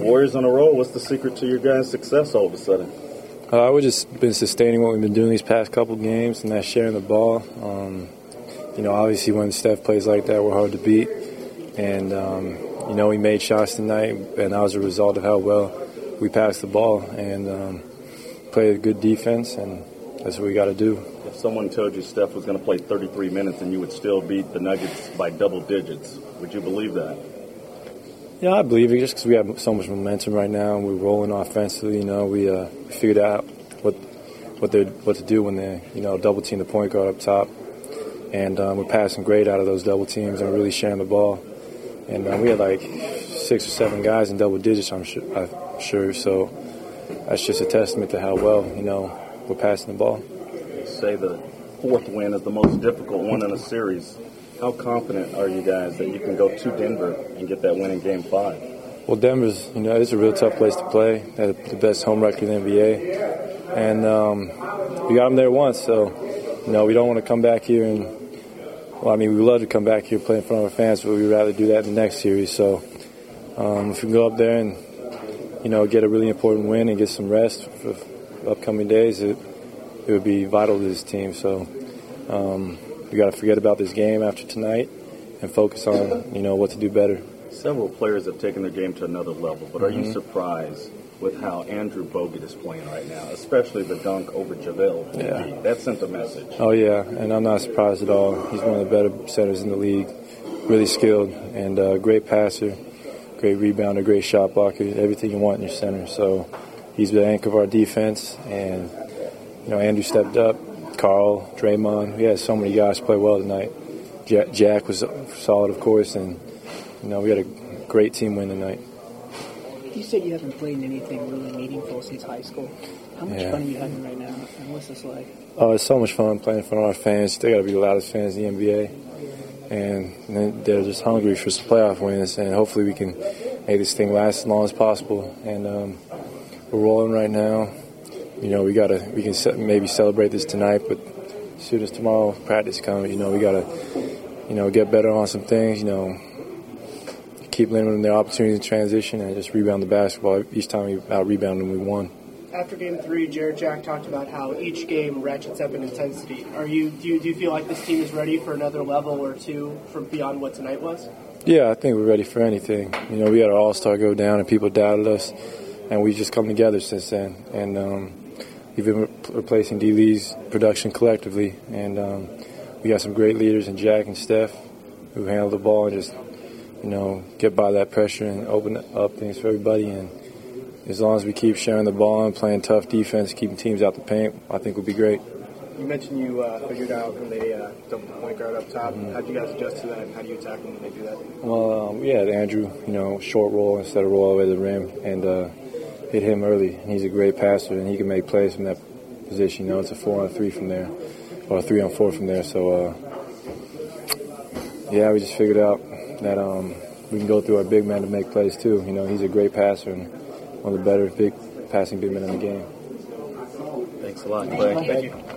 Warriors on a roll. What's the secret to your guys' success all of a sudden? Uh, we've just been sustaining what we've been doing these past couple games, and that's sharing the ball. Um, you know, obviously when Steph plays like that, we're hard to beat. And um, you know, we made shots tonight, and that was a result of how well we passed the ball and um, played a good defense, and that's what we got to do. If someone told you Steph was going to play 33 minutes and you would still beat the Nuggets by double digits, would you believe that? Yeah, I believe it just because we have so much momentum right now and we're rolling offensively. You know, we uh, figured out what what they what to do when they you know double team the point guard up top, and um, we're passing great out of those double teams and really sharing the ball. And uh, we had like six or seven guys in double digits, I'm sure, I'm sure. So that's just a testament to how well you know we're passing the ball. Say the fourth win is the most difficult one in a series. How confident are you guys that you can go to Denver and get that win in Game Five? Well, Denver's, you know, it's a real tough place to play. They have the best home record in the NBA, and um, we got them there once. So, you know, we don't want to come back here and. Well, I mean, we love to come back here play in front of our fans, but we'd rather do that in the next series. So, um, if we can go up there and, you know, get a really important win and get some rest for upcoming days, it, it would be vital to this team. So, um, we got to forget about this game after tonight and focus on you know what to do better. Several players have taken their game to another level, but are mm-hmm. you surprised with how Andrew Bogut is playing right now, especially the dunk over JaVale? Yeah, that sent a message. Oh yeah, and I'm not surprised at all. He's one of the better centers in the league, really skilled and uh, great passer, great rebounder, great shot blocker, everything you want in your center. So he's the anchor of our defense, and you know Andrew stepped up Carl, Draymond. We had so many guys play well tonight. Jack was solid, of course, and you know we had a great team win tonight. You said you haven't played anything really meaningful since high school. How much yeah. fun are you having right now, and what's this like? Oh, it's so much fun playing in front of our fans. They got to be the loudest fans in the NBA, and they're just hungry for some playoff wins. And hopefully, we can make this thing last as long as possible. And um, we're rolling right now you know, we gotta we can maybe celebrate this tonight, but as soon as tomorrow practice comes, you know, we gotta you know get better on some things. You know, keep limiting the opportunities in transition and just rebound the basketball. Each time we out rebound and we won. After game three, Jarrett Jack talked about how each game ratchets up in intensity. Are you do, you do you feel like this team is ready for another level or two from beyond what tonight was? Yeah, I think we're ready for anything. You know, we had our All Star go down and people doubted us, and we've just come together since then. And um, we've been replacing D. Lee's production collectively, and um, we got some great leaders in Jack and Steph who handle the ball and just you know get by that pressure and open up things for everybody. And as long as we keep sharing the ball and playing tough defense, keeping teams out the paint, I think we'll be great. You mentioned you uh, figured out when they uh, double the point guard up top. Mm-hmm. How do you guys adjust to that, and how do you attack them when they do that? Well, um, yeah, Andrew, you know, short roll instead of roll all the way to the rim, and uh, hit him early. And he's a great passer, and he can make plays from that position. You know, it's a four on three from there, or a three on four from there. So, uh, yeah, we just figured out that um, we can go through our big man to make plays too. You know, he's a great passer and one of the better big passing big men in the game. Thanks a lot, Klay. Thank you.